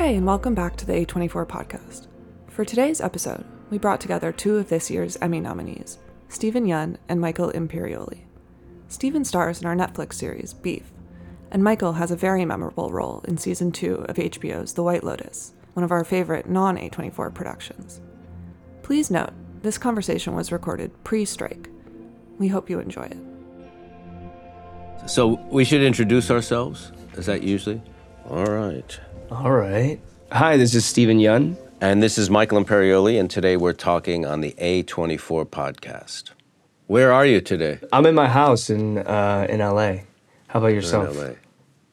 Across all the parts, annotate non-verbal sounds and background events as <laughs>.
Hey, and welcome back to the A24 podcast. For today's episode, we brought together two of this year's Emmy nominees, Steven Yeun and Michael Imperioli. Steven stars in our Netflix series, Beef, and Michael has a very memorable role in season two of HBO's The White Lotus, one of our favorite non A24 productions. Please note, this conversation was recorded pre strike. We hope you enjoy it. So we should introduce ourselves. Is that usually? All right. All right. Hi, this is Steven Yeun. And this is Michael Imperioli, and today we're talking on the A24 podcast. Where are you today? I'm in my house in uh, in LA. How about yourself? In yourself?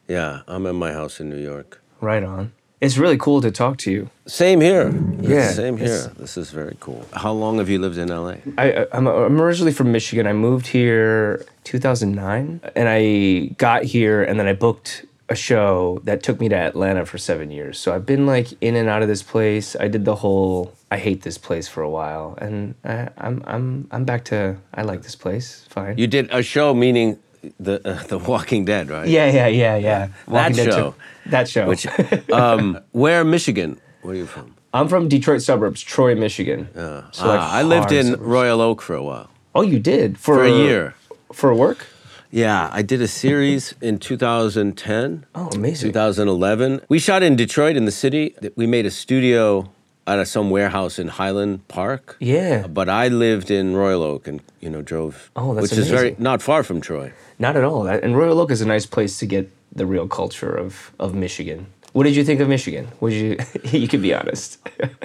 LA. Yeah, I'm in my house in New York. Right on. It's really cool to talk to you. Same here. Yeah, Same here. This is very cool. How long have you lived in LA? I, I- I'm, I'm originally from Michigan. I moved here 2009, and I got here, and then I booked a show that took me to Atlanta for seven years. So I've been like in and out of this place. I did the whole I hate this place for a while, and I, I'm I'm I'm back to I like this place. Fine. You did a show meaning the uh, <laughs> the Walking Dead, right? yeah, yeah, yeah, yeah. That Dead show. took- that show. Which, <laughs> um, where Michigan? Where are you from? I'm from Detroit suburbs, Troy, Michigan. Uh, So, like, ah, I lived in suburbs. Royal Oak for a while. Oh, you did for, For a year. for work. Yeah, I did a series in 2010. Oh, amazing. 2011. We shot in Detroit in the city. We made a studio out of some warehouse in Highland Park. Yeah. But I lived in Royal Oak and, you know, drove. Oh, that's Which is very, not far from Troy. Not at all. And Royal Oak is a nice place to get the real culture of of Michigan. What did you think of Michigan? Would you <laughs> you could be honest.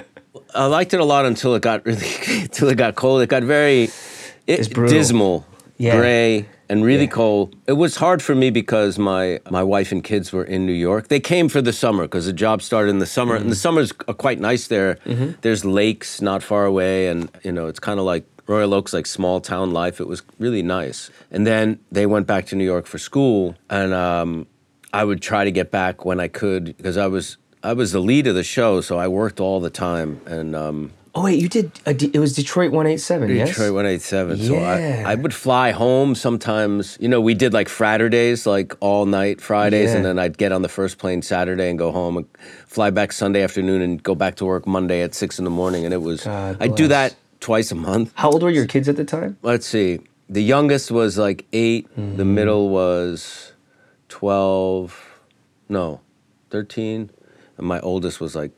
<laughs> I liked it a lot until it got really, <laughs> until it got cold. It got very it, dismal, Yeah. gray, and really Yeah. cold. It was hard for me because my my wife and kids were in New York. They came for the summer because the job started in the summer, and the Mm-hmm. summers are quite nice there. There's lakes not far away, and you know it's kind of like Royal Oaks, like small town life. It was really nice. And then they went back to New York for school, and um, I would try to get back when I could because I was I was the lead of the show, so I worked all the time, and um, Oh wait, you did. D, it was Detroit 187. yes. Detroit 187. So Yeah. I, I would fly home sometimes. You know, we did like Fridays, like all night Fridays, and then I'd get on the first plane Saturday and go home and fly back Sunday afternoon and go back to work Monday at six in the morning. And it was, I'd do that twice a month. How old were your kids at the time? Let's see. The youngest was like 8 Mm-hmm. the middle was 12, no, 13, and my oldest was like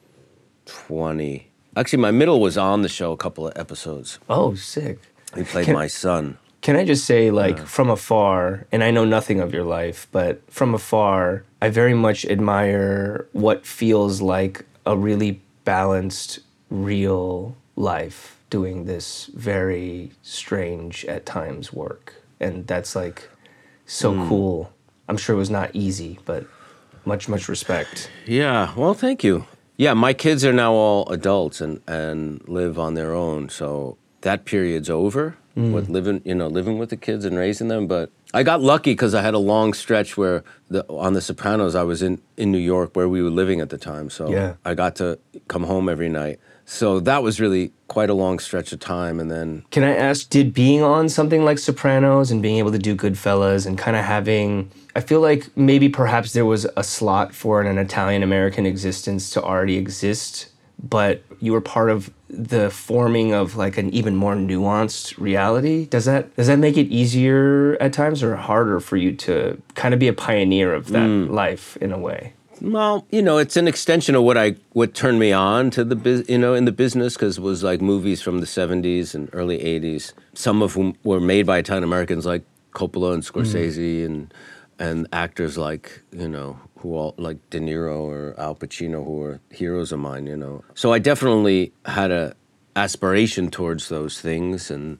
20. Actually, my middle was on the show a couple of episodes. Oh, sick. He played Can- my son. Can I just say, like, from afar, and I know nothing of your life, but from afar, I very much admire what feels like a really balanced, real life doing this very strange at times work. And that's like so hmm. cool. I'm sure it was not easy, but much, much respect. Yeah, well, thank you. Yeah, my kids are now all adults and, and live on their own. So that period's over mm. with living, you know, living with the kids and raising them. But I got lucky because I had a long stretch where the, on The Sopranos, I was in, in New York where we were living at the time. So Yeah. I got to come home every night. So that was really quite a long stretch of time. And then Can I ask, did being on something like Sopranos and being able to do Goodfellas and kind of having, I feel like maybe perhaps there was a slot for an, Italian American existence to already exist, but you were part of the forming of like an even more nuanced reality. Does that does that make it easier at times or harder for you to kind of be a pioneer of that mm. life in a way? Well, you know, it's an extension of what I what turned me on to the bus, you know, in the business because it was like movies from the '70s and early '80s. Some of whom were made by Italian Americans, like Coppola and mm. Scorsese, and and actors like you know who all like De Niro or Al Pacino, who were heroes of mine. You know, so I definitely had a aspiration towards those things and.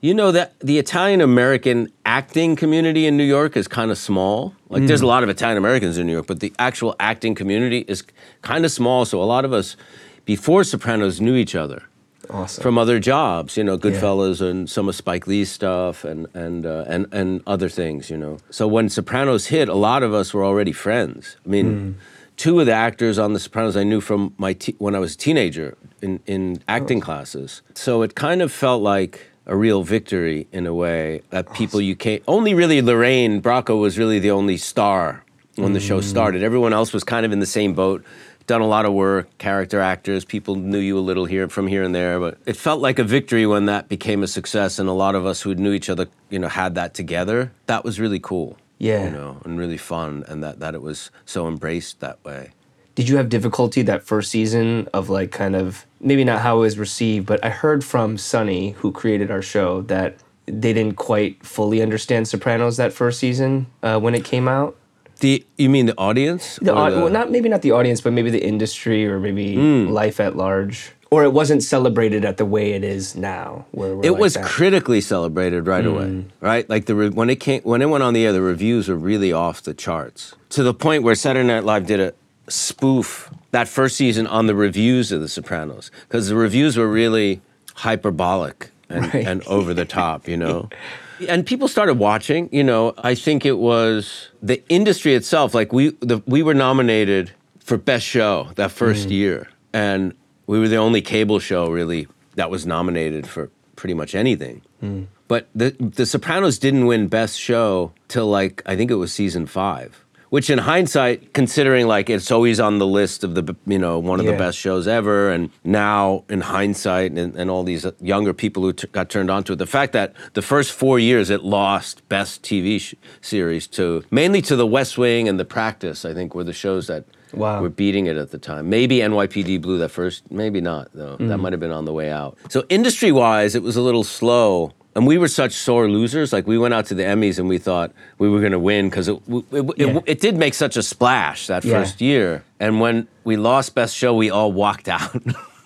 You know that the Italian American acting community in New York is kind of small. Like there's a mm. lot of Italian Americans in New York, but the actual acting community is kind of small. So a lot of us before Sopranos knew each other Awesome. from other jobs, you know, Goodfellas and some of Spike Lee's stuff and and uh, and and other things, you know. So when Sopranos hit, a lot of us were already friends. I mean, two of the actors on The Sopranos I knew from my te- when I was a teenager in in acting classes. So it kind of felt like a real victory in a way that people you can't only really Lorraine Bracco was really the only star when the show started. Everyone else was kind of in the same boat. Done a lot of work, character actors, people knew you a little here from here and there, but it felt like a victory when that became a success and a lot of us who knew each other, you know, had that together. That was really cool. Yeah. You know, and really fun and that that it was so embraced that way. Did you have difficulty that first season of like kind of maybe not how it was received, but I heard from Sonny, who created our show, that they didn't quite fully understand Sopranos that first season uh, when it came out. The you mean the audience? The, Or the- well, not maybe not the audience, but maybe the industry or maybe Hmm. life at large, or it wasn't celebrated at the way it is now. Where we're it like was that. critically celebrated right Mm. away, right? Like the re- when it came when it went on the air, the reviews were really off the charts to the point where Saturday Night Live did a spoof that first season on the reviews of The Sopranos because the reviews were really hyperbolic and, Right. and over the top, you know. <laughs> And people started watching. You know, I think it was the industry itself. Like we, the, we were nominated for best show that first mm. year, and we were the only cable show really that was nominated for pretty much anything. Mm. But the the Sopranos didn't win best show till like I think it was season five. Which in hindsight, considering like it's always on the list of the you know one of the best shows ever, and now in hindsight, and, and all these younger people who t- got turned on to it, the fact that the first four years it lost best TV sh- series to mainly to The West Wing and The Practice, I think were the shows that Wow. were beating it at the time. Maybe NYPD Blue that first, maybe not though. Mm. That might have been on the way out. So industry wise, it was a little slow. And we were such sore losers. Like we went out to the Emmys and we thought we were going to win because it, it, it, Yeah. it did make such a splash that Yeah. first year. And when we lost Best Show, we all walked out.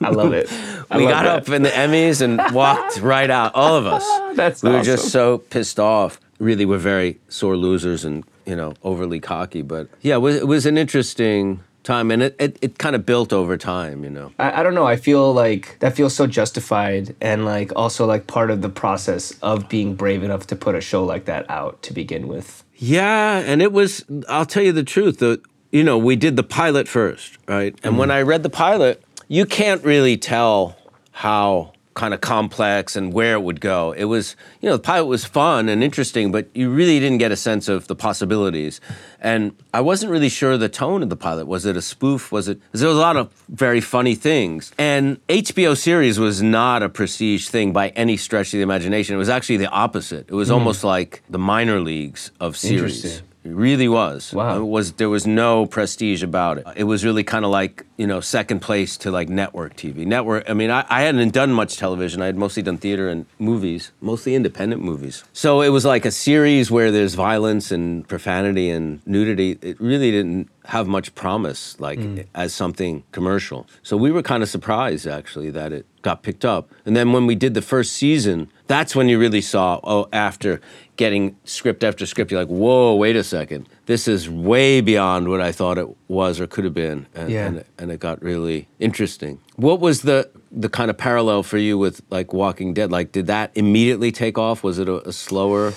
I love it. <laughs> I we love got that. up in the Emmys and <laughs> walked right out. All of us. <laughs> That's we were just so pissed off. Really, we're very sore losers and you know overly cocky. But yeah, it was, it was an interesting time, and it, it, it kind of built over time. You know. I, I don't know. I feel like that feels so justified and like also like part of the process of being brave enough to put a show like that out to begin with. Yeah, and it was. I'll tell you the truth. The you know we did the pilot first, right? And when mm. I read the pilot, you can't really tell how kind of complex and where it would go. It was you know the pilot was fun and interesting, but you really didn't get a sense of the possibilities. And I wasn't really sure the tone of the pilot. Was it a spoof? Was it? There was a lot of very funny things. And HBO series was not a prestige thing by any stretch of the imagination. It was actually the opposite. It was hmm. almost like the minor leagues of series. It really was. Wow. It was there was no prestige about it. It was really kind of like, you know, second place to like network TV. Network I mean, I, I hadn't done much television. I had mostly done theater and movies, mostly independent movies. So it was like a series where there's violence and profanity and nudity. It really didn't have much promise like mm. as something commercial. So we were kind of surprised actually that it got picked up. And then when we did the first season, that's when you really saw oh after getting script after script you're like, "Whoa, wait a second. This is way beyond what I thought it was or could have been." And Yeah. and, and it got really interesting. What was the the kind of parallel for you with like Walking Dead? Like did that immediately take off? Was it a, a slower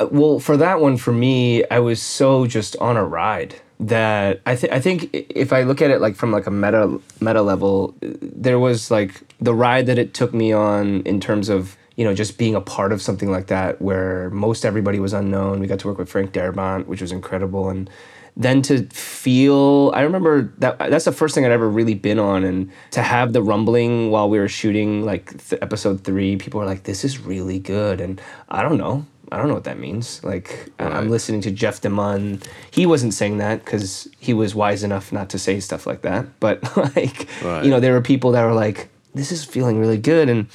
Uh, well, for that one, for me, I was so just on a ride that I think I think if I look at it like from like a meta meta level, uh, there was like the ride that it took me on in terms of you know just being a part of something like that where most everybody was unknown. We got to work with Frank Darabont, which was incredible, and then to feel i remember that that's the first thing i'd ever really been on. And to have the rumbling while we were shooting like th- episode three people were like this is really good. And i don't know. I don't know what that means. Like I- i'm listening to Jeff DeMunn he wasn't saying that because he was wise enough not to say stuff like that. But <laughs> like Right. you know there were people that were like this is feeling really good. And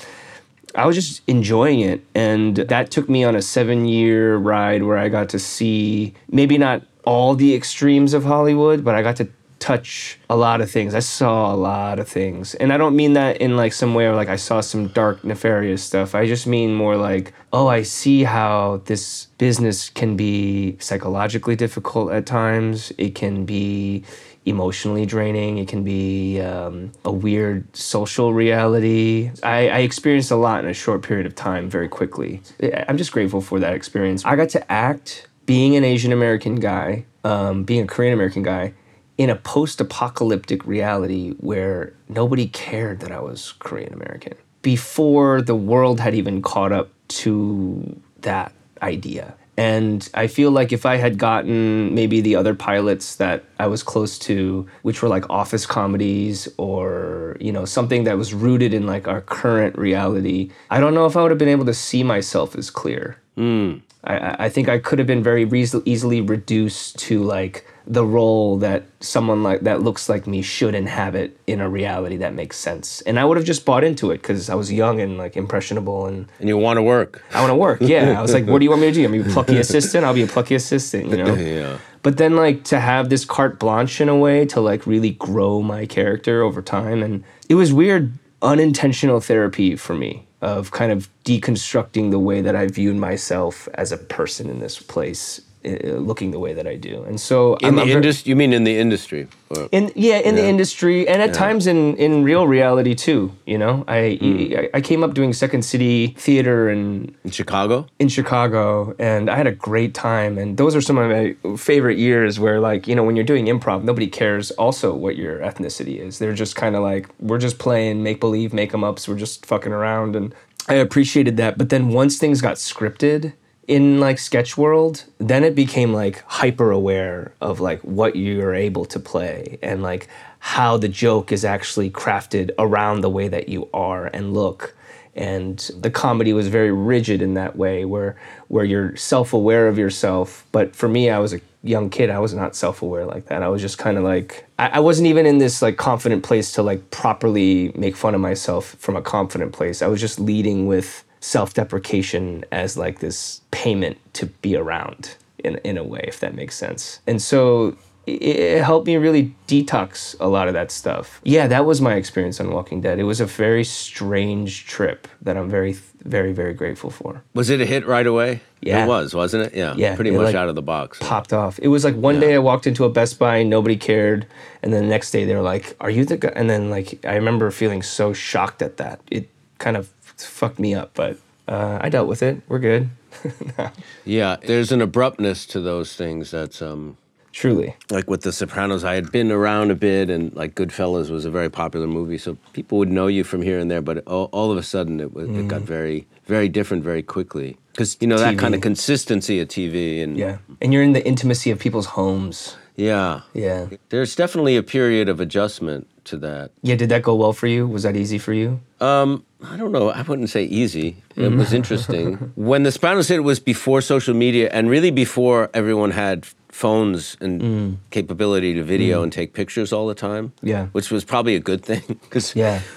I was just enjoying it. And that took me on a seven year ride where I got to see maybe not all the extremes of Hollywood, but I got to touch a lot of things. I saw a lot of things. And I don't mean that in like some way where like I saw some dark, nefarious stuff. I just mean more like, oh, I see how this business can be psychologically difficult at times. It can be emotionally draining. It can be um, a weird social reality. I, I experienced a lot in a short period of time very quickly. I'm just grateful for that experience. I got to act being an Asian American guy, um, being a Korean American guy, in a post apocalyptic reality where nobody cared that I was Korean American before the world had even caught up to that idea. And I feel like if I had gotten maybe the other pilots that I was close to, which were like office comedies or, you know, something that was rooted in like our current reality, I don't know if I would have been able to see myself as clear. Hmm. I, I think I could have been very reas- easily reduced to like the role that someone like that looks like me should inhabit in a reality that makes sense. And I would have just bought into it because I was young and like impressionable and And you want to work. I want to work. Yeah. I was like, what do you want me to do? I'm a plucky <laughs> assistant. I'll be a plucky assistant, you know? Yeah. But then like to have this carte blanche in a way to like really grow my character over time. And it was weird, unintentional therapy for me of kind of deconstructing the way that I viewed myself as a person in this place, Uh, looking the way that I do. And so In I'm- the industry, you mean in the industry? Or- in yeah in the industry and at times in in real reality too you know? I, hmm. I i came up doing second city theater and in Chicago? in chicago and i had a great time. And those are some of my favorite years where like you know when you're doing improv nobody cares also what your ethnicity is. They're just kind of like we're just playing make believe make them ups we're just fucking around. And i appreciated that. But then once things got scripted in like sketch world then it became like hyper aware of like what you're able to play and like how the joke is actually crafted around the way that you are and look. And the comedy was very rigid in that way where where you're self-aware of yourself. But for me i was a young kid i was not self-aware like that. I was just kind of like I, I wasn't even in this like confident place to like properly make fun of myself from a confident place. I was just leading with self-deprecation as like this payment to be around in, in a way if that makes sense and so it, helped me really detox a lot of that stuff yeah that was my experience on walking dead it was a very strange trip that i'm very very very grateful for Was it a hit right away? Yeah. It was, wasn't it? Yeah. Yeah, Pretty much like, out of the box. popped off. It was like one day I walked into a Best Buy and nobody cared, and then the next day they were like, "Are you the guy?" And then like I remember feeling so shocked at that. It kind of fucked me up, but uh, I dealt with it. We're good. <laughs> Yeah. There's an abruptness to those things that's um Truly. like with The Sopranos, I had been around a bit, and like Goodfellas was a very popular movie, so people would know you from here and there. But all, all of a sudden, it was it got very, very different very quickly because you know that kind of consistency of TV and Yeah. And you're in the intimacy of people's homes. Yeah, Yeah. There's definitely a period of adjustment to that. Yeah. Did that go well for you? Was that easy for you? Um, I don't know. I wouldn't say easy. It was mm-hmm. interesting. <laughs> when The Sopranos hit, it was before social media and really before everyone had phones and mm. capability to video mm. and take pictures all the time. Yeah. Which was probably a good thing <laughs> because, Yeah. <laughs>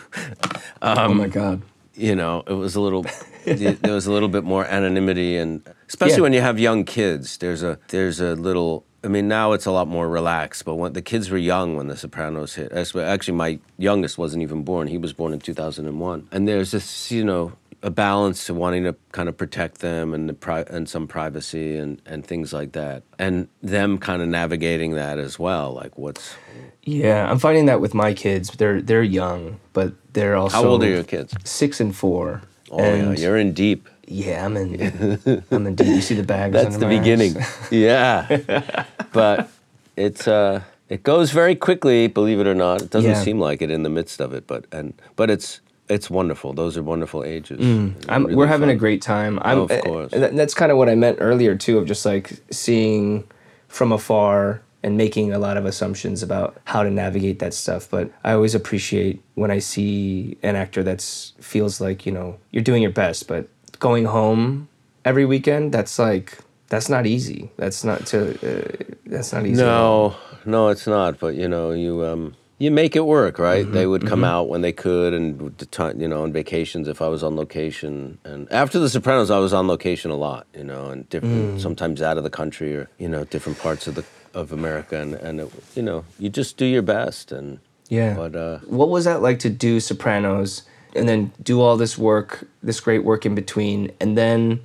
Um, oh my God. you know, it was a little, there was a little bit more anonymity and especially Yeah. when you have young kids, there's a, there's a little, I mean, now it's a lot more relaxed, but when the kids were young when The Sopranos hit, actually my youngest wasn't even born. He was born in 2001. And there's this, you know, a balance to wanting to kind of protect them and the pri- and some privacy and, and things like that. And them kind of navigating that as well. Like what's, Yeah. I'm finding that with my kids. They're they're young, but they're also how old are your kids? Six and four. Oh, yeah, you're in deep. Yeah, I'm in. <laughs> I'm in deep. You see the bags. That's the beginning. <laughs> yeah. but it's uh it goes very quickly, believe it or not. It doesn't Yeah. seem like it in the midst of it, but and but it's it's wonderful. Those are wonderful ages. Mm. I'm, Really we're having a great time. I'm, Oh, of course. and that's kind of what I meant earlier too, of just like seeing from afar and making a lot of assumptions about how to navigate that stuff. But I always appreciate when I see an actor that's feels like you know you're doing your best, but going home every weekend that's like that's not easy. That's not to uh, that's not easy. No, no, it's not. But you know, you um, you make it work, right? Mm-hmm, they would come out when they could, and you know, on vacations if I was on location. And after The Sopranos, I was on location a lot, you know, and Mm. different, sometimes out of the country or you know, different parts of the of America, and and it, you know, you just do your best, and Yeah. But uh, What was that like to do Sopranos and then do all this work, this great work in between, and then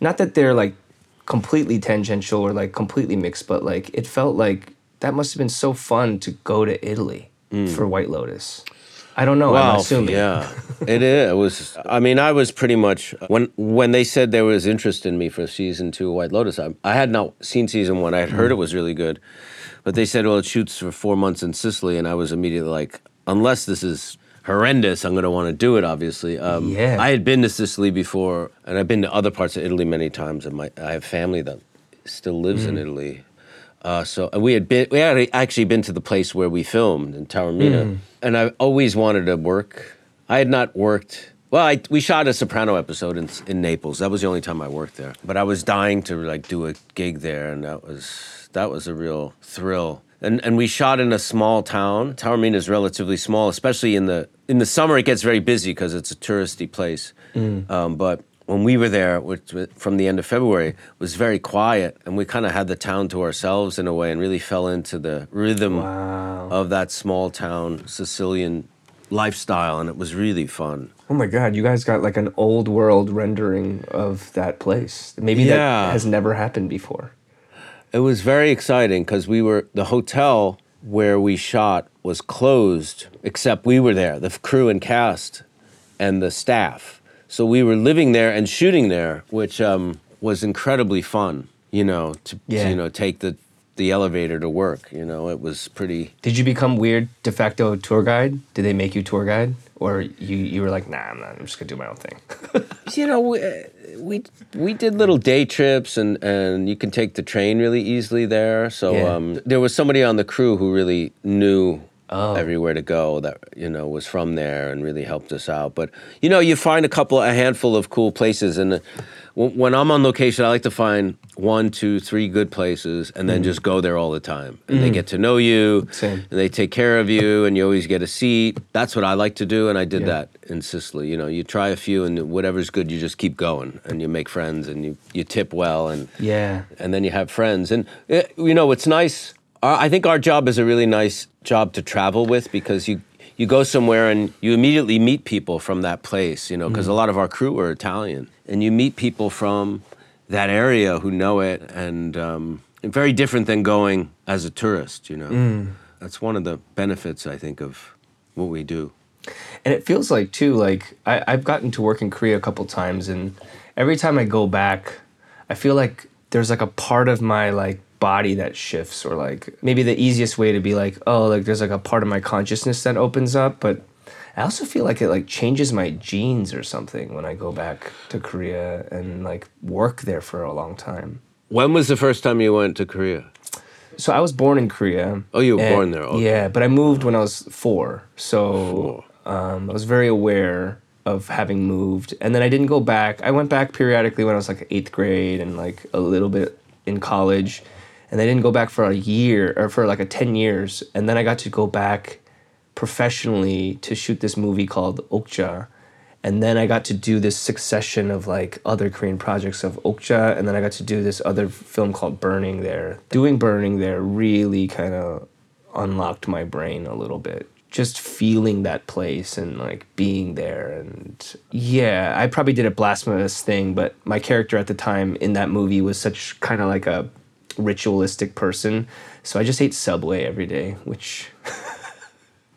not that they're like completely tangential or like completely mixed, but like it felt like that must have been so fun to go to Italy mm. for White Lotus. I don't know. I'm assuming. yeah, <laughs> it is. It was. I mean, I was pretty much when when they said there was interest in me for season two of White Lotus. I, I had not seen season one. I had heard mm. it was really good, but they said, well, it shoots for four months in Sicily, and I was immediately like, unless this is horrendous, I'm going to want to do it. Obviously, um, Yeah. I had been to Sicily before, and I've been to other parts of Italy many times. And my I have family that still lives in Italy. Uh, so and we had been we had actually been to the place where we filmed in Taormina, and I always wanted to work. I had not worked. Well, I, we shot a Soprano episode in, in Naples. That was the only time I worked there. But I was dying to like do a gig there, and that was that was a real thrill. And and we shot in a small town. Taormina is relatively small, especially in the in the summer. It gets very busy because it's a touristy place. Um, but when we were there, which from the end of February, it was very quiet, and we kind of had the town to ourselves in a way, and really fell into the rhythm Wow. of that small town Sicilian lifestyle, and it was really fun. Oh my God, you guys got like an old world rendering of that place. Maybe Yeah. that has never happened before. It was very exciting because we were the hotel where we shot was closed, except we were there, the crew and cast, and the staff. So we were living there and shooting there, which um, was incredibly fun. You know, to, to, you know take the the elevator to work. You know, it was pretty. Did you become weird de facto tour guide? Did they make you tour guide? Or you, you were like, nah, I'm not, I'm just gonna do my own thing. <laughs> You know, we we, we did little day trips, and, and you can take the train really easily there. So Yeah. um, there was somebody on the crew who really knew Oh. everywhere to go that you know was from there and really helped us out. But you know, you find a couple, a handful of cool places, and uh, when I'm on location, I like to find one, two, three good places, and then just go there all the time. And they get to know you, Mm. Same. and they take care of you, and you always get a seat. That's what I like to do, and I did Yeah. that in Sicily. You know, you try a few, and whatever's good, you just keep going, and you make friends, and you you tip well, and yeah. and then you have friends. And uh, you know, it's nice. I think our job is a really nice job to travel with because you you go somewhere and you immediately meet people from that place. You know, because a lot of our crew are Italian, and you meet people from that area who know it, and um, very different than going as a tourist. You know, that's one of the benefits I think of what we do. And it feels like too, like I, I've gotten to work in Korea a couple times and every time I go back, I feel like there's like a part of my like body that shifts or like maybe the easiest way to be like, oh, like there's like a part of my consciousness that opens up, but I also feel like it like changes my genes or something when I go back to Korea and like work there for a long time. When was the first time you went to Korea? So I was born in Korea. Oh, you were and- born there, okay. Yeah, but I moved when I was four. So um, I was very aware of having moved, and then I didn't go back. I went back periodically when I was like eighth grade and like a little bit in college, and I didn't go back for a year or for like a ten years, and then I got to go back professionally to shoot this movie called Okja. And then I got to do this succession of like other Korean projects of Okja, and then I got to do this other film called Burning there. Doing Burning there really kind of unlocked my brain a little bit. Just feeling that place and like being there. And yeah, I probably did a blasphemous thing, but my character at the time in that movie was such kind of like a ritualistic person. So I just ate Subway every day, which <laughs>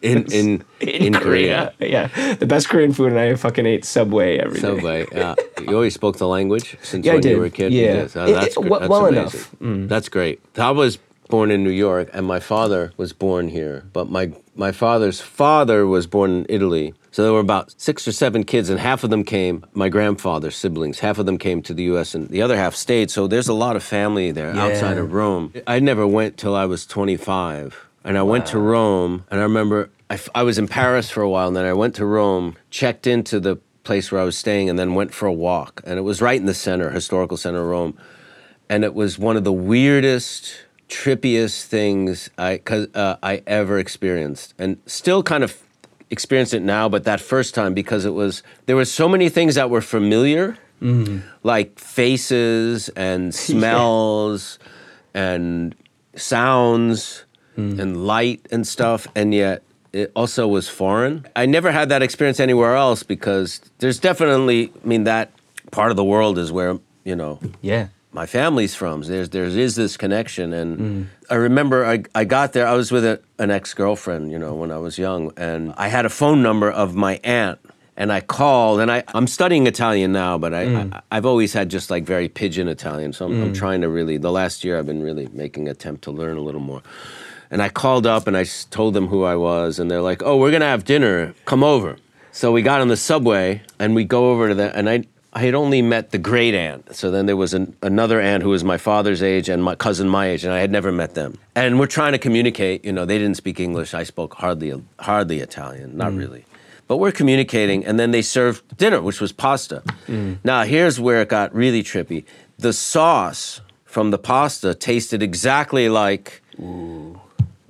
In in in, Korea. Yeah, the best Korean food, and I fucking ate Subway every day. Subway. Yeah. You always spoke the language since Yeah, when you were a kid. Yeah. Oh, It- that's it- well- that's well amazing. enough. Mm. That's great. I was born in New York, and my father was born here. But my my father's father was born in Italy. So there were about six or seven kids, and half of them came. My grandfather's siblings. Half of them came to the U.S., and the other half stayed. So there's a lot of family there outside of Rome. I never went till I was 25, and I went to Rome, and I remember I, f- I was in Paris for a while, and then I went to Rome, checked into the place where I was staying, and then went for a walk. And it was right in the center, historical center of Rome, and it was one of the weirdest, trippiest things I 'cause, uh, I ever experienced, and still kind of experience it now. But that first time, because it was there were so many things that were familiar, like faces and <laughs> smells and sounds and light and stuff, and yet it also was foreign. I never had that experience anywhere else because there's definitely, I mean, that part of the world is where, you know, Yeah. my family's from. There's there is this connection, and mm. I remember I, I got there. I was with a, an ex girlfriend, you know, when I was young, and I had a phone number of my aunt, and I called, and I I'm studying Italian now, but I, mm. I I've always had just like very pidgin Italian, so I'm, I'm mm. trying to really. The last year, I've been really making an attempt to learn a little more. And I called up and I told them who I was, and they're like, "Oh, we're gonna have dinner. Come over." So we got on the subway and we go over to the and I I had only met the great aunt. So then there was an, another aunt who was my father's age and my cousin my age, and I had never met them. And we're trying to communicate. You know, they didn't speak English. I spoke hardly hardly Italian, not mm. really. But we're communicating, and then they served dinner, which was pasta. Mm. Now here's where it got really trippy. The sauce from the pasta tasted exactly like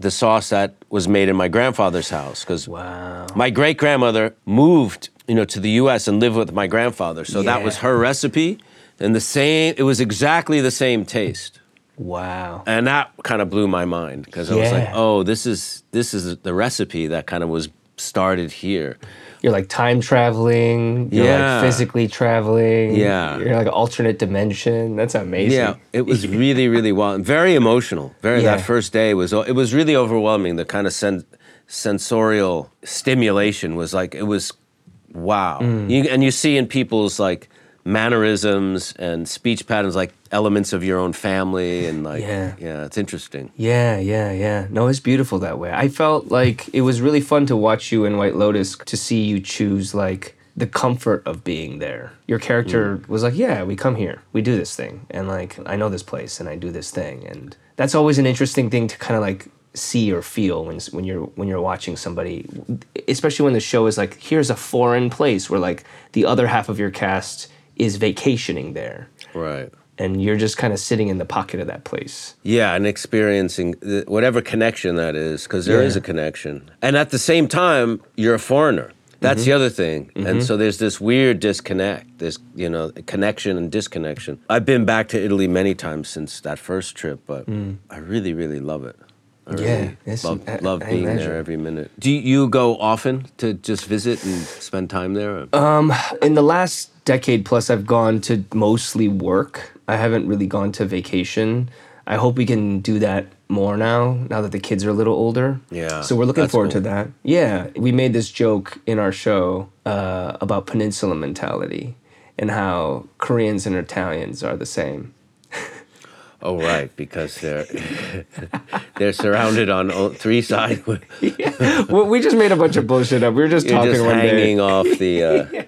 the sauce that was made in my grandfather's house because Wow. my great grandmother moved, you know, to the U.S. and lived with my grandfather. So that was her recipe, and the same. It was exactly the same taste, Wow. and that kind of blew my mind because I was like, oh, this is this is the recipe that kind of was started here. You're like time traveling. You're Yeah. like physically traveling. Yeah. You're like alternate dimension. That's amazing. Yeah, it was <laughs> really, really wild, very emotional. Very Yeah. that first day was it was really overwhelming. The kind of sen- sensorial stimulation was like it was wow. Mm. You, and you see in people's like mannerisms and speech patterns like elements of your own family and like Yeah. yeah, it's interesting. Yeah, yeah, yeah. No, it's beautiful that way. I felt like it was really fun to watch you in White Lotus to see you choose like the comfort of being there. Your character mm. was like, "Yeah, we come here. We do this thing." And like, I know this place and I do this thing. And that's always an interesting thing to kind of like see or feel when when you're when you're watching somebody, especially when the show is like, "Here's a foreign place where like the other half of your cast is vacationing there." Right. And you're just kind of sitting in the pocket of that place. Yeah, and experiencing the, whatever connection that is, because there is Yeah. a connection. And at the same time, you're a foreigner. That's the mm-hmm. other thing. And mm-hmm. so there's this weird disconnect, this, you know, connection and disconnection. I've been back to Italy many times since that first trip, but mm. I really, really love it. I Yeah, really love, I- love being there every minute. Do you go often to just visit and spend time there? Um, in the last decade plus i've gone to mostly work. I haven't really gone to vacation. I hope we can do that more now now that the kids are a little older. Yeah, so we're looking forward to that. Yeah we made this joke in our show uh, about peninsula mentality and how koreans and italians are the same. <laughs> Oh, right, because they're <laughs> they're surrounded on three sides. <laughs> with- well, we just made a bunch of bullshit up. We were just You're talking just one day. hanging off the. Uh, yeah.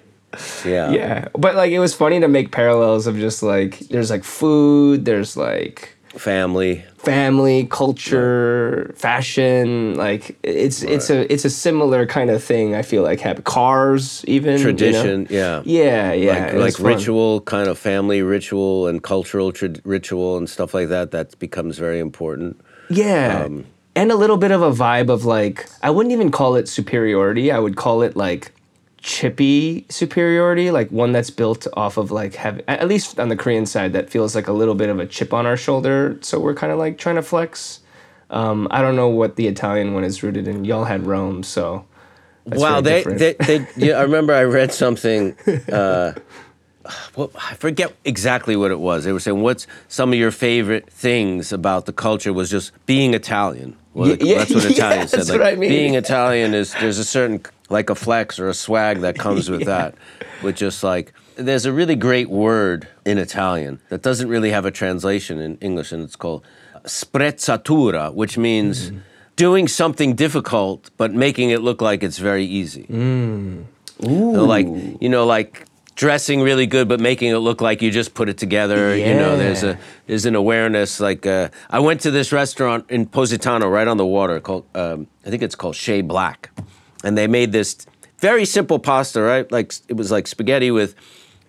Yeah Yeah. but like it was funny to make parallels of just like there's like food there's like Family. family culture fashion like it's it's a it's a similar kind of thing i feel like have cars even you know? tradition, yeah. yeah yeah Like, like ritual, kind of family ritual and cultural trad ritual and stuff like that. That becomes very important. yeah um, and a little bit of a vibe of like i wouldn't even call it superiority i would call it like chippy superiority like one that's built off of like having at least on the korean side that feels like a little bit of a chip on our shoulder so we're kind of like trying to flex um, i don't know what the italian one is rooted in y'all had rome so wow, they, they, they, <laughs> yeah, I remember I read something. Uh, <sighs> well, I forget exactly what it was. They were saying, "What's some of your favorite things about the culture?" Was just being Italian. Well, Yeah, yeah, that's what <laughs> yeah, Italian said. that's Like, what I mean. Being Italian is there's a certain like a flex or a swag that comes with <laughs> that, with just like there's a really great word in Italian that doesn't really have a translation in English, and it's called sprezzatura, which means Mm-hmm. doing something difficult but making it look like it's very easy. Mm. So, like you know, like dressing really good, but making it look like you just put it together. You know, there's a there's an awareness. Like uh, I went to this restaurant in Positano, right on the water, called um, I think it's called Chez Black, and they made this very simple pasta. Right, like it was like spaghetti with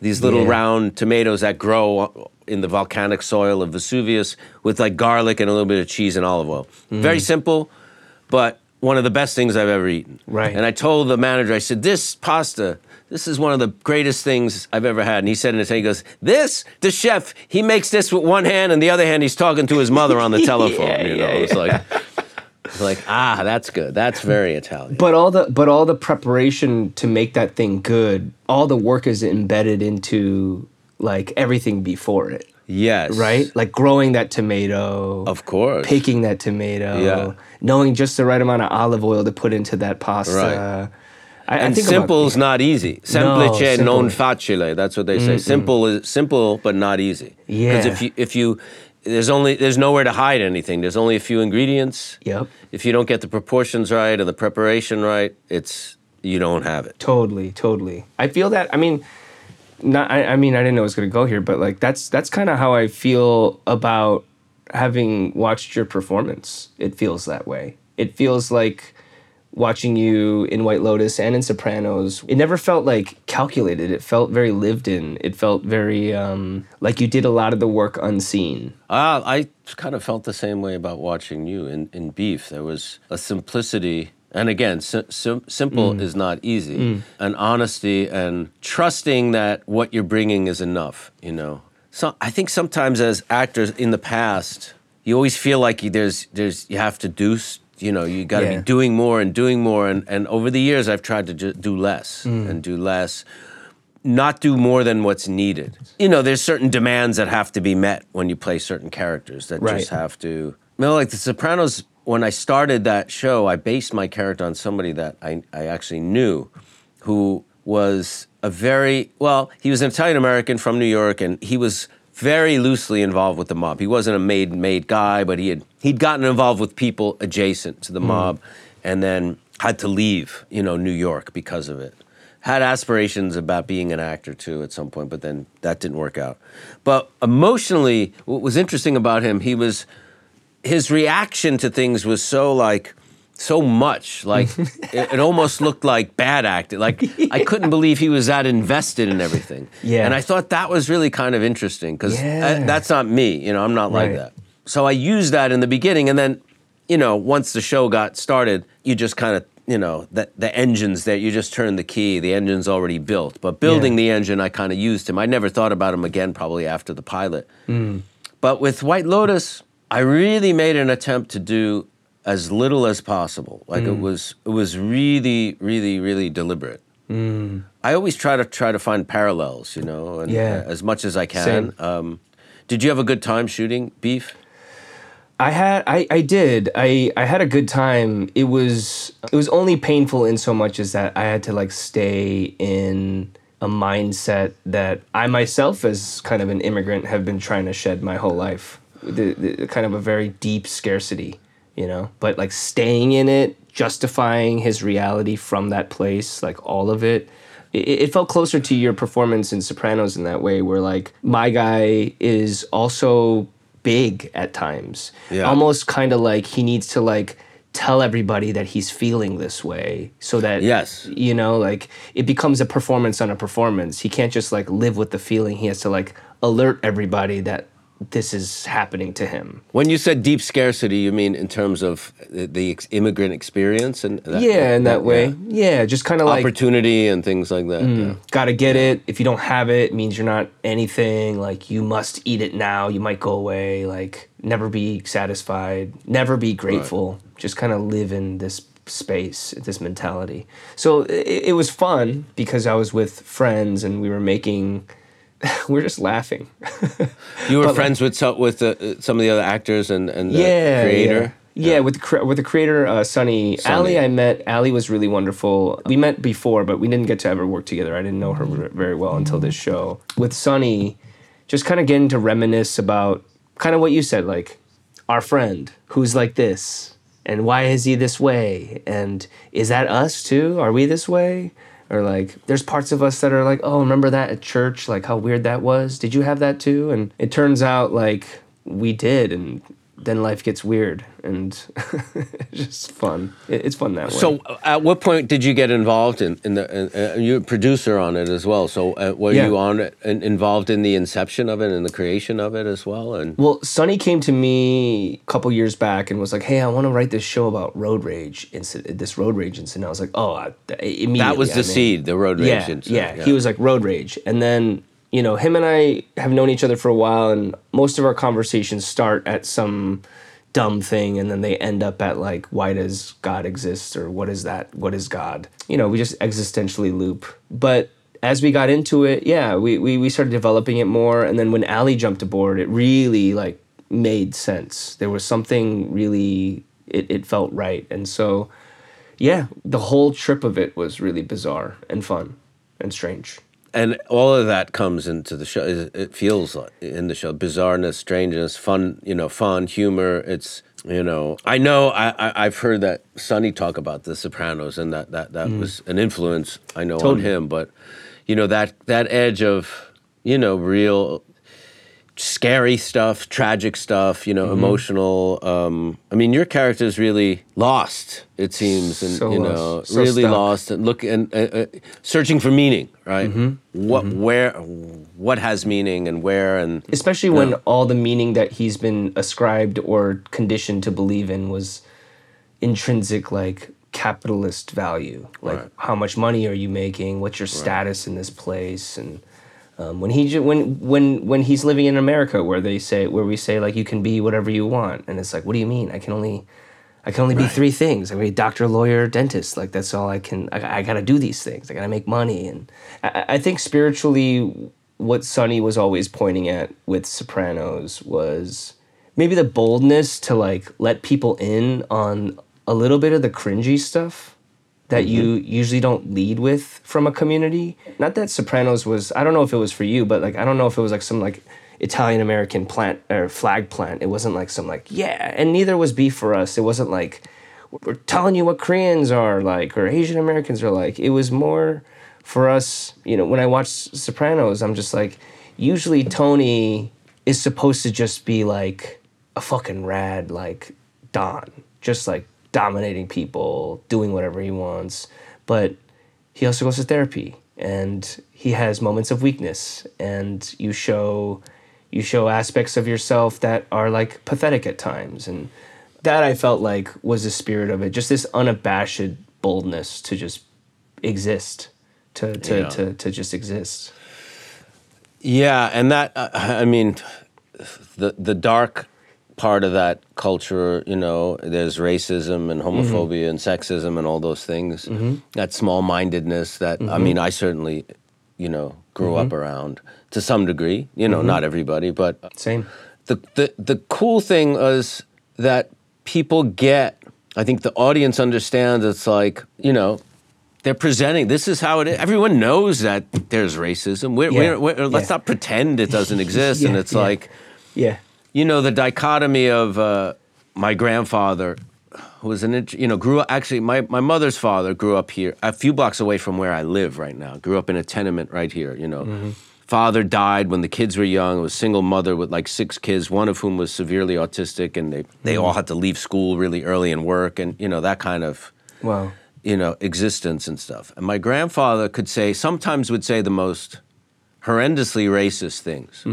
these little Yeah. round tomatoes that grow in the volcanic soil of Vesuvius with like garlic and a little bit of cheese and olive oil. Mm. Very simple, but one of the best things I've ever eaten. Right. And I told the manager, I said, this pasta, this is one of the greatest things I've ever had. And he said in head, he goes, this, the chef, he makes this with one hand and the other hand he's talking to his mother on the <laughs> telephone. Yeah, you know, yeah, it's like, like, ah, that's good. That's very Italian. But all the but all the preparation to make that thing good, all the work is embedded into like everything before it, yes. right? Like growing that tomato, Of course. picking that tomato, Yeah. knowing just the right amount of olive oil to put into that pasta. Right. I, I and think simple about, is not easy. Semplice simple. non facile. That's what they say. Simple is simple, but not easy. Yeah. Because if you if you there's only there's nowhere to hide anything. There's only a few ingredients. Yep. If you don't get the proportions right or the preparation right, it's you don't have it. Totally, totally. I feel that. I mean, not. I, I mean, I didn't know it was going to go here, but like that's that's kind of how I feel about having watched your performance. It feels that way. It feels like watching you in White Lotus and in Sopranos. It never felt like calculated. It felt very lived in. It felt very um, like you did a lot of the work unseen. Uh, I kind of felt the same way about watching you in, in Beef. There was a simplicity, and again, sim- sim- simple is not easy, and honesty and trusting that what you're bringing is enough, you know. So I think sometimes as actors in the past, you always feel like you, there's, there's, you have to do, you know, you got to Yeah. be doing more and doing more. And, and over the years, I've tried to do less mm. and do less not do more than what's needed. You know, there's certain demands that have to be met when you play certain characters that Right. just have to. You know, like The Sopranos, when I started that show, I based my character on somebody that I, I actually knew who was a very, well, he was an Italian American from New York and he was very loosely involved with the mob. He wasn't a made made guy, but he had he'd gotten involved with people adjacent to the hmm. mob and then had to leave, you know, New York because of it had aspirations about being an actor too at some point, but then that didn't work out. But emotionally, what was interesting about him, he was his reaction to things was so like so much like <laughs> it, it almost looked like bad acting like i <laughs> couldn't believe he was that invested in everything Yeah. and i thought that was really kind of interesting because uh, Yeah. that's not me you know i'm not like Right. that so i used that in the beginning and then you know once the show got started you just kind of you know the, the engines there you just turn the key the engine's already built but building Yeah. the engine i kind of used him i never thought about him again probably after the pilot mm. but with White Lotus, I really made an attempt to do as little as possible. Like Mm. it was, it was really, really, really deliberate. I always try to try to find parallels, you know, and Mm. Yeah. uh, as much as I can. Um, did you have a good time shooting Beef? I had I, I did. I, I had a good time. It was it was only painful in so much as that I had to like stay in a mindset that I myself as kind of an immigrant have been trying to shed my whole life. The, the kind of a very deep scarcity, you know. But like staying in it, justifying his reality from that place, like all of it. It, it felt closer to your performance in Sopranos in that way, where like my guy is also big at times. Yeah. Almost kind of like he needs to like tell everybody that he's feeling this way so that Yes. you know like it becomes a performance on a performance. He can't just like live with the feeling. He has to like alert everybody that this is happening to him. When you said deep scarcity, you mean in terms of the, the ex- immigrant experience and that, yeah, in that, way. yeah. Yeah, just kind of like opportunity and things like that. Mm, yeah. gotta get it. If you don't have it, it means you're not anything. Like you must eat it now. You might go away. Like never be satisfied. Never be grateful. Just kind of live in this space, this mentality. So it, it was fun because I was with friends and we were making. <laughs> we are just laughing. <laughs> You were But, like- friends with some, with the, some of the other actors and, and the yeah, creator. Yeah, yeah with the with the creator uh, Sonny. Sonny. Ali, I met. Ali was really wonderful. We met before, but we didn't get to ever work together. I didn't know her very well until this show. With Sonny, just kind of getting to reminisce about kind of what you said, like our friend who's like this, and why is he this way, and is that us too? Are we this way? Or like, there's parts of us that are like, oh, remember that at church? Like how weird that was. Did you have that too? And it turns out like we did, and then life gets weird and <laughs> it's just fun. It's fun that way. So, uh, at what point did you get involved in, in the? Uh, you're a producer on it as well. So, uh, were Yeah. you on it involved in the inception of it and the creation of it as well? And Well, Sonny came to me a couple years back and was like, "Hey, I want to write this show about road rage incident. This road rage incident." I was like, "Oh, I, immediately." that was the in." seed, the road rage. Yeah, incident. yeah, He was like road rage, and then you know him and I have known each other for a while, and most of our conversations start at some dumb thing, and then they end up at like, "Why does God exist?" or "What is that? What is God?" You know, we just existentially loop, but. As we got into it, yeah, we, we, we started developing it more, and then when Ali jumped aboard, it really like made sense. There was something really it, it felt right, and so yeah, the whole trip of it was really bizarre and fun and strange. And all of that comes into the show. It feels like in the show bizarreness, strangeness, fun. You know, fun, humor. It's you know, I know I, I I've heard that Sonny talk about The Sopranos, and that that that mm. was an influence I know on him. But you know that that edge of you know real scary stuff, tragic stuff, you know, Mm-hmm. emotional. Um, I mean, your character is really lost. It seems, and So you lost. know, So really stuck. lost and look and uh, uh, searching for meaning. Right? Mm-hmm. What, where, what has meaning, and where, and especially when all the meaning that he's been ascribed or conditioned to believe in was intrinsic like capitalist value like Right. how much money are you making what's your status in this place and um, when he when when when he's living in America where they say where we say like you can be whatever you want and it's like what do you mean I can only I can only be three things. I mean, doctor, lawyer, dentist. Like that's all I can. I, I got to do these things. I got to make money, and I, I think spiritually, what Sonny was always pointing at with Sopranos was maybe the boldness to like let people in on a little bit of the cringy stuff that mm-hmm. you usually don't lead with from a community. Not that Sopranos was. I don't know if it was for you, but like I don't know if it was like some like Italian American plant or flag plant. It wasn't like some like yeah, and neither was beef for us. It wasn't like we're telling you what Koreans are like or Asian Americans are like. It was more for us, you know, when I watch Sopranos, I'm just like usually Tony is supposed to just be like a fucking rad like Don, just like dominating people, doing whatever he wants. But he also goes to therapy and he has moments of weakness and you show you show aspects of yourself that are like pathetic at times and that I felt like was the spirit of it just this unabashed boldness to just exist to to, Yeah. to, to just exist Yeah, and that uh, I mean, the the dark part of that culture, you know, there's racism and mm-hmm. homophobia and sexism and all those things. Mm-hmm. That small mindedness that I mm-hmm. mean, I certainly, you know, grew up around to some degree. You know, not everybody, but same. the, the the cool thing is that people get i think the audience understands it's like you know they're presenting this is how it is everyone knows that there's racism. We're, Yeah, we're, we're, let's yeah. not pretend it doesn't <laughs> exist and it's yeah. like yeah you know the dichotomy of uh, my grandfather who was an you know grew up actually my, my mother's father grew up here a few blocks away from where i live right now grew up in a tenement right here you know Mm-hmm. father died when the kids were young it was a single mother with like six kids one of whom was severely autistic and they, they Mm-hmm. all had to leave school really early and work and you know that kind of wow you know existence and stuff and my grandfather could say sometimes would say the most horrendously racist things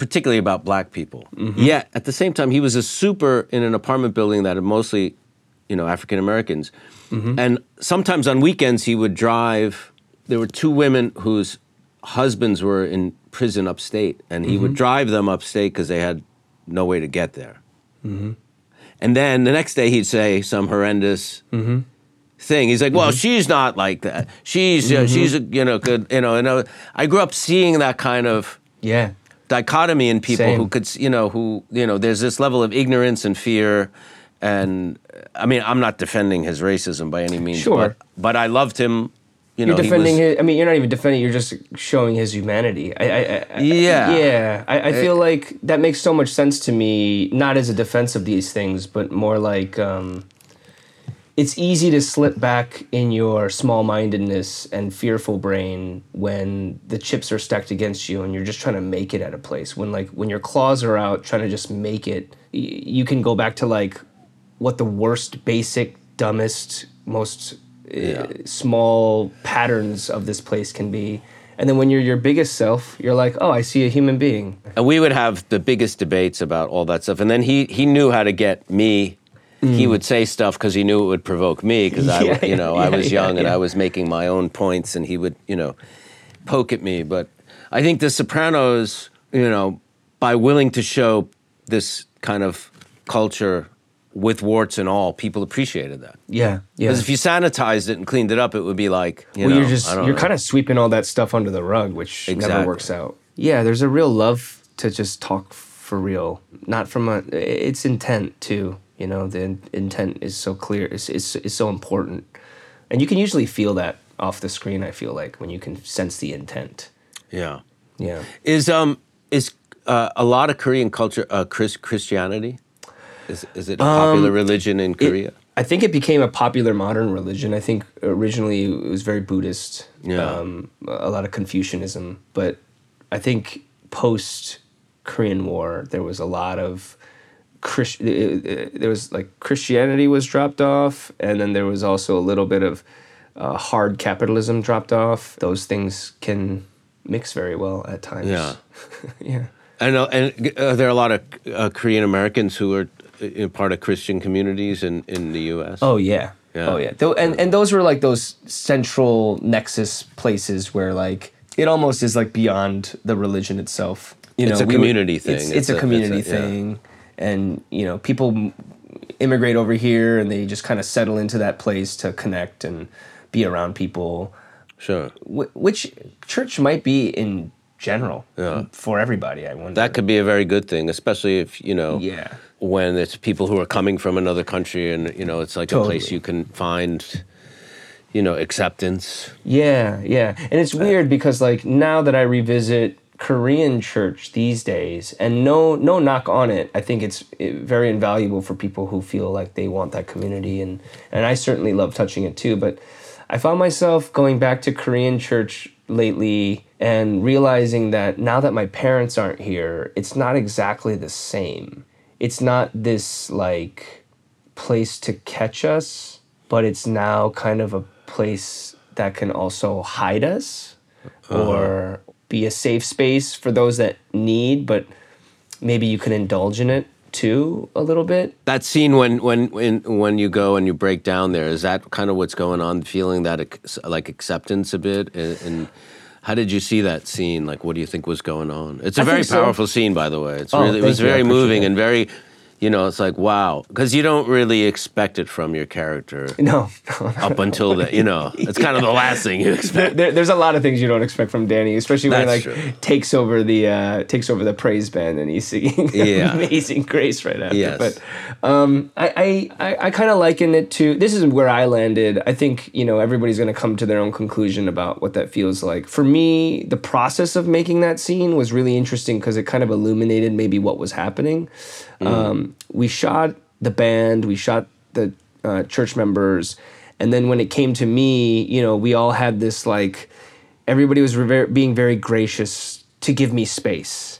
particularly about black people. Mm-hmm. Yet at the same time, he was a super in an apartment building that had mostly, you know, African Americans. Mm-hmm. And sometimes on weekends he would drive. There were two women whose husbands were in prison upstate, and he would mm-hmm. drive them upstate because they had no way to get there. And then the next day he'd say some horrendous thing. He's like, "Well, she's not like that. She's uh, she's a, you know good you know." And uh, I grew up seeing that kind of yeah dichotomy in people Same. who could you know who you know there's this level of ignorance and fear and i mean i'm not defending his racism by any means Sure. but, but i loved him you know you're defending was, his. I mean, you're not even defending. You're just showing his humanity. I, I, I Yeah. yeah. I, I feel like that makes so much sense to me. Not as a defense of these things, but more like um, it's easy to slip back in your small-mindedness and fearful brain when the chips are stacked against you and you're just trying to make it at a place. When like when your claws are out, trying to just make it, y- you can go back to like what the worst, basic, dumbest, most uh, small patterns of this place can be. And then when you're your biggest self, you're like, oh, I see a human being. and we would have the biggest debates about all that stuff and then he he knew how to get me he would say stuff because he knew it would provoke me because I, Mm. <laughs> Yeah, you know, I yeah, was yeah, young and. I was making my own points, and he would, you know, poke at me. But I think The Sopranos, you know, by willing to show this kind of culture with warts and all, people appreciated that. Yeah, yeah. Because if you sanitized it and cleaned it up, it would be like, you well, know, you're just I you're kind of sweeping all that stuff under the rug, which never works out. Yeah, there's a real love to just talk for real, not from a. It's intent too. You know, the in- intent is so clear. It's, it's it's so important, and you can usually feel that off the screen. I feel like when you can sense the intent. Yeah. Yeah. Is um is uh, a lot of Korean culture uh, Chris, Christianity? Is is it a popular religion in Korea? Um, It- I think it became a popular modern religion. I think originally it was very Buddhist, Yeah. um, a lot of Confucianism. But I think post Korean War, there was a lot of Christ- uh, uh, there was like Christianity was dropped off, and then there was also a little bit of uh, hard capitalism dropped off. Those things can mix very well at times. Yeah. <laughs> yeah. I know, and uh, there are a lot of uh, Korean Americans who are part of Christian communities in, in the U.S. Oh yeah. Yeah. Oh yeah. Tho- and and those were like those central nexus places where like it almost is like beyond the religion itself. You It's a we would- community thing. It's, It's it's, a- a, it's community a- yeah. thing, and you know people immigrate over here and they just kind of settle into that place to connect and be around people, Sure. wh- which church might be in general Yeah. for everybody. I wonder. That could be a very good thing, especially if you know. Yeah. When it's people who are coming from another country, and you know, it's like a place you can find, you know, acceptance. Yeah, yeah. And it's weird because like now that I revisit Korean church these days and no no knock on it, I think it's very invaluable for people who feel like they want that community and and I certainly love touching it too, but I found myself going back to Korean church lately and realizing that now that my parents aren't here, it's not exactly the same. It's not this like place to catch us, but it's now kind of a place that can also hide us uh-huh. or be a safe space for those that need, but maybe you can indulge in it too a little bit. That scene when when when when you go and you break down there is that kind of what's going on? Feeling that like acceptance a bit, and, and how did you see that scene? Like, what do you think was going on? It's a I very so. powerful scene, by the way. It's Oh, really it was very moving it. and very, you know, it's like wow, because you don't really expect it from your character <laughs> No, up until that. You know, it's kind of the last thing you expect. there, there's a lot of things you don't expect from Danny, especially when That's he like true. takes over the uh, takes over the praise band and he's singing <laughs> Yeah. "Amazing Grace" right after. Yes. But um, I I, I, I kind of liken it to this is where I landed. I think you know everybody's going to come to their own conclusion about what that feels like. For me, the process of making that scene was really interesting because it kind of illuminated maybe what was happening. Um, we shot the band, we shot the uh, church members, and then when it came to me, you know, we all had this like everybody was being very gracious to give me space.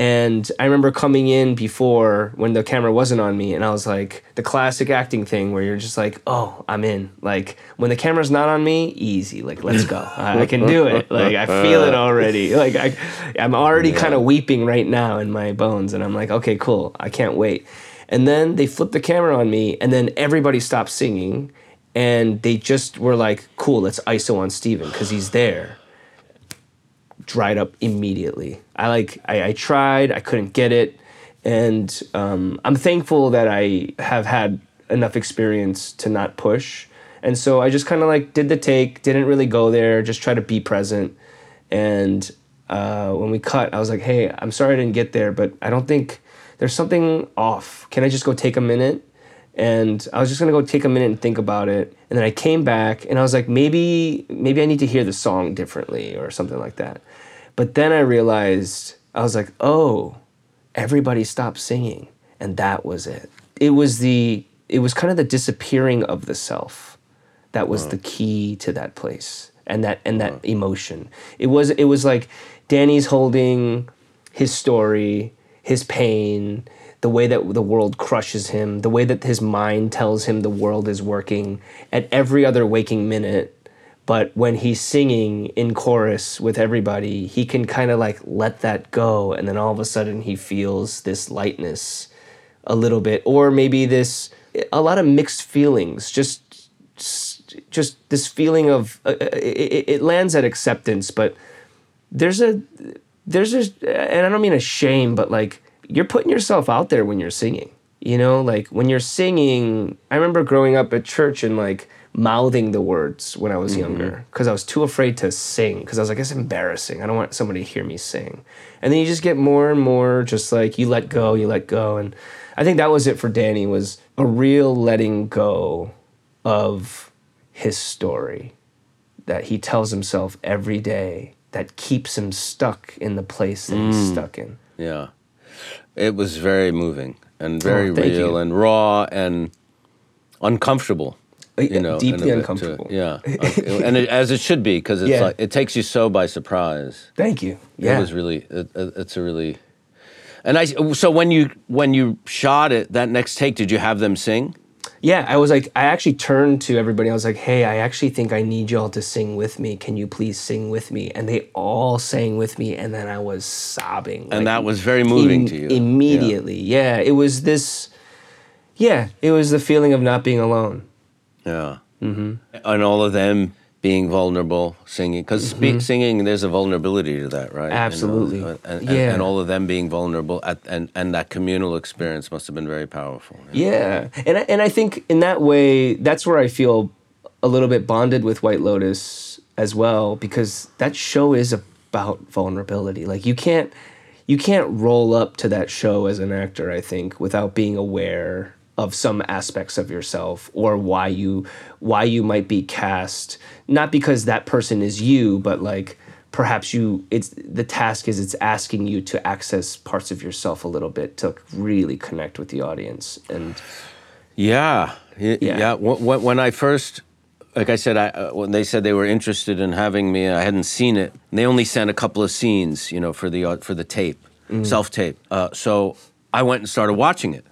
And I remember coming in before when the camera wasn't on me, and I was like, the classic acting thing where you're just like, oh, I'm in. Like, when the camera's not on me, easy. Like, let's go. I, I can do it. Like, I feel it already. <laughs> Like, I, I'm already kind of weeping right now in my bones. And I'm like, okay, cool. I can't wait. And then they flipped the camera on me, and then everybody stopped singing. And they just were like, cool, let's ISO on Steven because he's there dried up immediately. I like I, I tried, I couldn't get it, and um, I'm thankful that I have had enough experience to not push. And so I just kind of like did the take, didn't really go there, just try to be present. And uh, when we cut, I was like, "Hey, I'm sorry I didn't get there, but I don't think there's something off. Can I just go take a minute?" and I was just gonna go take a minute and think about it. And then I came back and I was like, maybe maybe I need to hear the song differently or something like that. But then I realized I was like, oh, everybody stopped singing, and that was it. It was the it was kind of the disappearing of the self that was the key to that place and that and that emotion. It was it was like Danny's holding his story, his pain, the way that the world crushes him, the way that his mind tells him the world is working at every other waking minute. But when he's singing in chorus with everybody, he can kind of like let that go. And then all of a sudden he feels this lightness a little bit, or maybe this, a lot of mixed feelings, just, just this feeling of, uh, it, it lands at acceptance, but there's a, there's a, and I don't mean a shame, but like, you're putting yourself out there when you're singing. You know, like when you're singing, I remember growing up at church and like mouthing the words when I was younger because I was too afraid to sing because I was like, it's embarrassing. I don't want somebody to hear me sing. And then you just get more and more just like you let go, you let go. And I think that was it for Danny was a real letting go of his story. that he tells himself every day that keeps him stuck in the place that Mm. he's stuck in. Yeah. It was very moving and very Oh, real you. and raw and uncomfortable. You know, deeply in a bit, uncomfortable. too. yeah, <laughs> and it, as it should be because it's Yeah. like it takes you so by surprise. Thank you. Yeah. It was really, it, it- it's a really, and I. So when you when you shot it, that next take, did you have them sing? Yeah, I was like, I actually turned to everybody. I was like, hey, I actually think I need y'all to sing with me. Can you please sing with me? And they all sang with me, and then I was sobbing. And like, that was very moving im- to you. Yeah. Immediately. Yeah. it was this, yeah, it was the feeling of not being alone. Yeah. Mm-hmm. And all of them being vulnerable, singing, because singing, there's a vulnerability to that, right? Mm-hmm. Absolutely. and, and, Yeah. and all of them being vulnerable, at, and and that communal experience must have been very powerful. Yeah, and I, and I think in that way, that's where I feel a little bit bonded with White Lotus as well, because that show is about vulnerability. Like you can't you can't roll up to that show as an actor, I think, without being aware of some aspects of yourself or why you why you might be cast not because that person is you but like perhaps you it's the task is it's asking you to access parts of yourself a little bit to really connect with the audience and Yeah, Yeah. yeah. Wh- wh- When I first, like I said, I, uh, when they said they were interested in having me, I hadn't seen it. They only sent a couple of scenes, you know, for the for the tape, Mm. self tape. Uh, so I went and started watching it.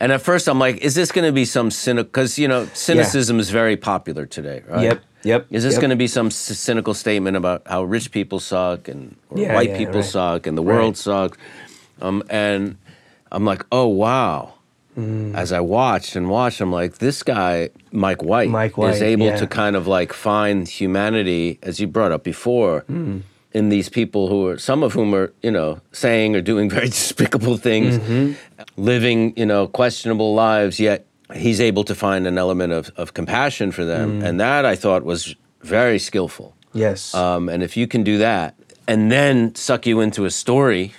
And at first, I'm like, is this going to be some cynical? Because you know, cynicism is very popular today, right? Yep, yep, Is this yep. going to be some c- cynical statement about how rich people suck and or Yeah, white yeah, people right. suck and the world Right. sucks? Um, and I'm like, oh wow. Mm. As I watched and watched, I'm like, this guy, Mike White, Mike White, is able yeah. to kind of like find humanity, as you brought up before, Mm. In these people who are, some of whom are, you know, saying or doing <laughs> very despicable things, Mm-hmm. living, you know, questionable lives, yet he's able to find an element of, of compassion for them. Mm. And that I thought was very skillful. yes Um, and if you can do that and then suck you into a story,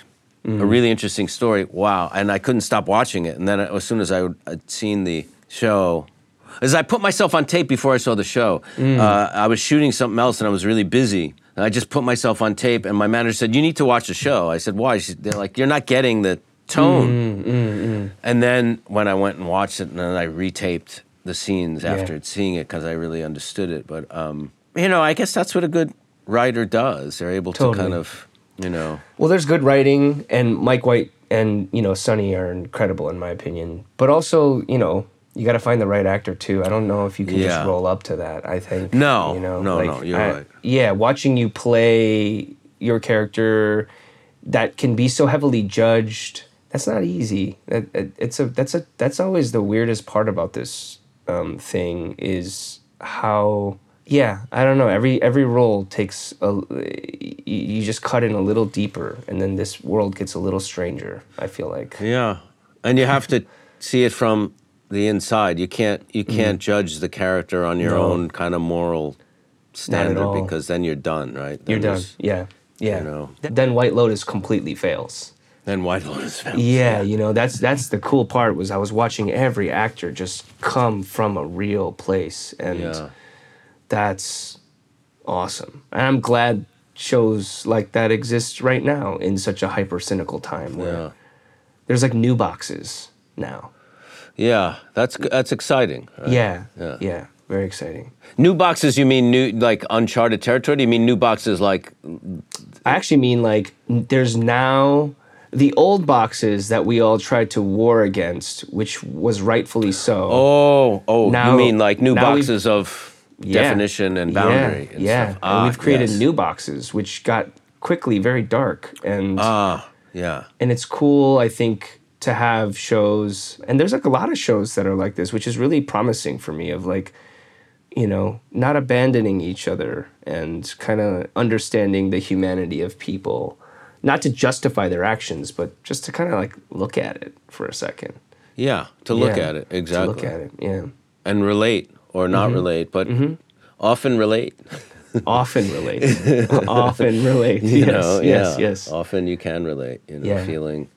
a really interesting story, wow. And I couldn't stop watching it. And then as soon as I would, I'd seen the show, as I put myself on tape before I saw the show, uh, I was shooting something else and I was really busy. And I just put myself on tape, and my manager said, "You need to watch the show." I said, "Why?" They're like, "You're not getting the tone." Mm, mm, mm. And then when I went and watched it, and then I retaped the scenes after seeing it because I really understood it. But um, you know, I guess that's what a good writer does. They're able to kind of, you know, Well, there's good writing, and Mike White and you know Sonny are incredible in my opinion. But also, you know, you got to find the right actor too. I don't know if you can Yeah. just roll up to that. I think No, you know, no, no, you're I- right. Yeah, watching you play your character that can be so heavily judged. That's not easy. That, it- it's a that's a that's always the weirdest part about this um, thing is how yeah I don't know every every role takes a you just cut in a little deeper and then this world gets a little stranger. I feel like yeah, and you have to see it from the inside. You can't you can't judge the character on your Mm-hmm. No. own kind of moral standard because then you're done, right? Then you're done. Yeah, yeah. you know. Then White Lotus completely fails. Then White Lotus fails. Yeah, you know that's that's the cool part was I was watching every actor just come from a real place, and Yeah. that's awesome. And I'm glad shows like that exist right now in such a hyper cynical time where Yeah. there's like new boxes now. Yeah, that's that's exciting. right? Yeah, Yeah. yeah, very exciting. New boxes, you mean new like uncharted territory? Do you mean new boxes like I actually mean like there's now the old boxes that we all tried to war against, which was rightfully so. oh oh Now- you mean like new boxes of Yeah. definition and boundary Yeah, and yeah. stuff. and we've created yes. new boxes, which got quickly very dark, and ah yeah and it's cool. I think to have shows, and there's like a lot of shows that are like this, which is really promising for me. Of like, you know, not abandoning each other and kind of understanding the humanity of people, not to justify their actions, but just to kind of like look at it for a second. yeah to look Yeah, at it exactly To look at it, yeah. and relate or not Mm-hmm. relate, but often relate. Often relate. <laughs> Often relate. You yes, know, yes, yeah. yes. Often you can relate. You know, Yeah. feeling.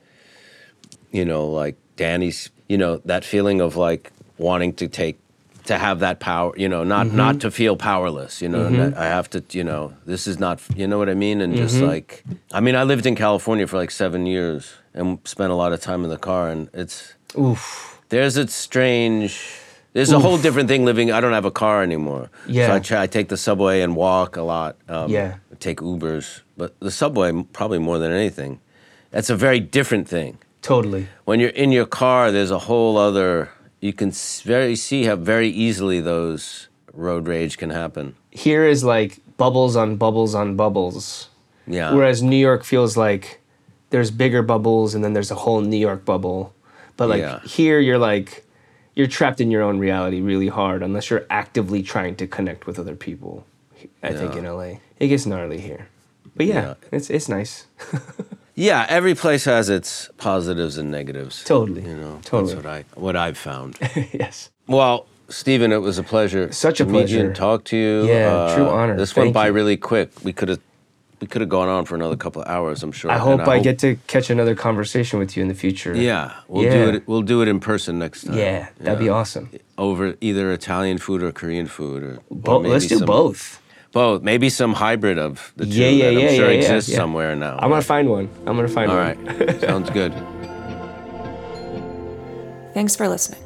You know, like Danny's. You know that feeling of like wanting to take to have that power, you know, not mm-hmm. not to feel powerless, you know. and that mm-hmm. I have to, you know, this is not, you know what I mean, and just mm-hmm. like, I mean, I lived in California for like seven years and spent a lot of time in the car, and it's Oof. there's a strange. There's a whole different thing living. I don't have a car anymore. yeah. So. I, try, I take the subway and walk a lot. Um, Yeah. Take Ubers, but the subway probably more than anything. That's a very different thing Totally. when you're in your car, there's a whole other. You can very see how very easily those road rage can happen. Here is like bubbles on bubbles on bubbles. Yeah. Whereas New York feels like there's bigger bubbles and then there's a whole New York bubble. But like Yeah. here you're like you're trapped in your own reality really hard unless you're actively trying to connect with other people. I think in LA. It gets gnarly here. But yeah, Yeah. it's it's nice. <laughs> yeah, every place has its positives and negatives. Totally. You know, Totally. that's what I what I've found. <laughs> yes. well, Steven, it was a pleasure. Such a to meet you pleasure. and talk to you. Uh, Yeah, true honor. This Thank went by you. really quick. We could have we could have gone on for another couple of hours. I'm sure. I hope I, get to catch another conversation with you in the future. Yeah, we'll Yeah. do it. We'll do it in person next time. Yeah, that'd be awesome. Over either Italian food or Korean food, or, or Bo- maybe let's do some- both. Both, maybe some hybrid of the two Yeah, yeah, that I'm yeah, sure yeah, yeah, exists yeah. somewhere now. I'm gonna find one. I'm gonna find All one. All right, sounds good. <laughs> Thanks for listening.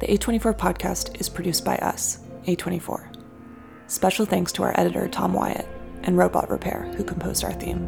The A24 podcast is produced by us, A24. Special thanks to our editor, Tom Wyatt, and Robot Repair, who composed our theme.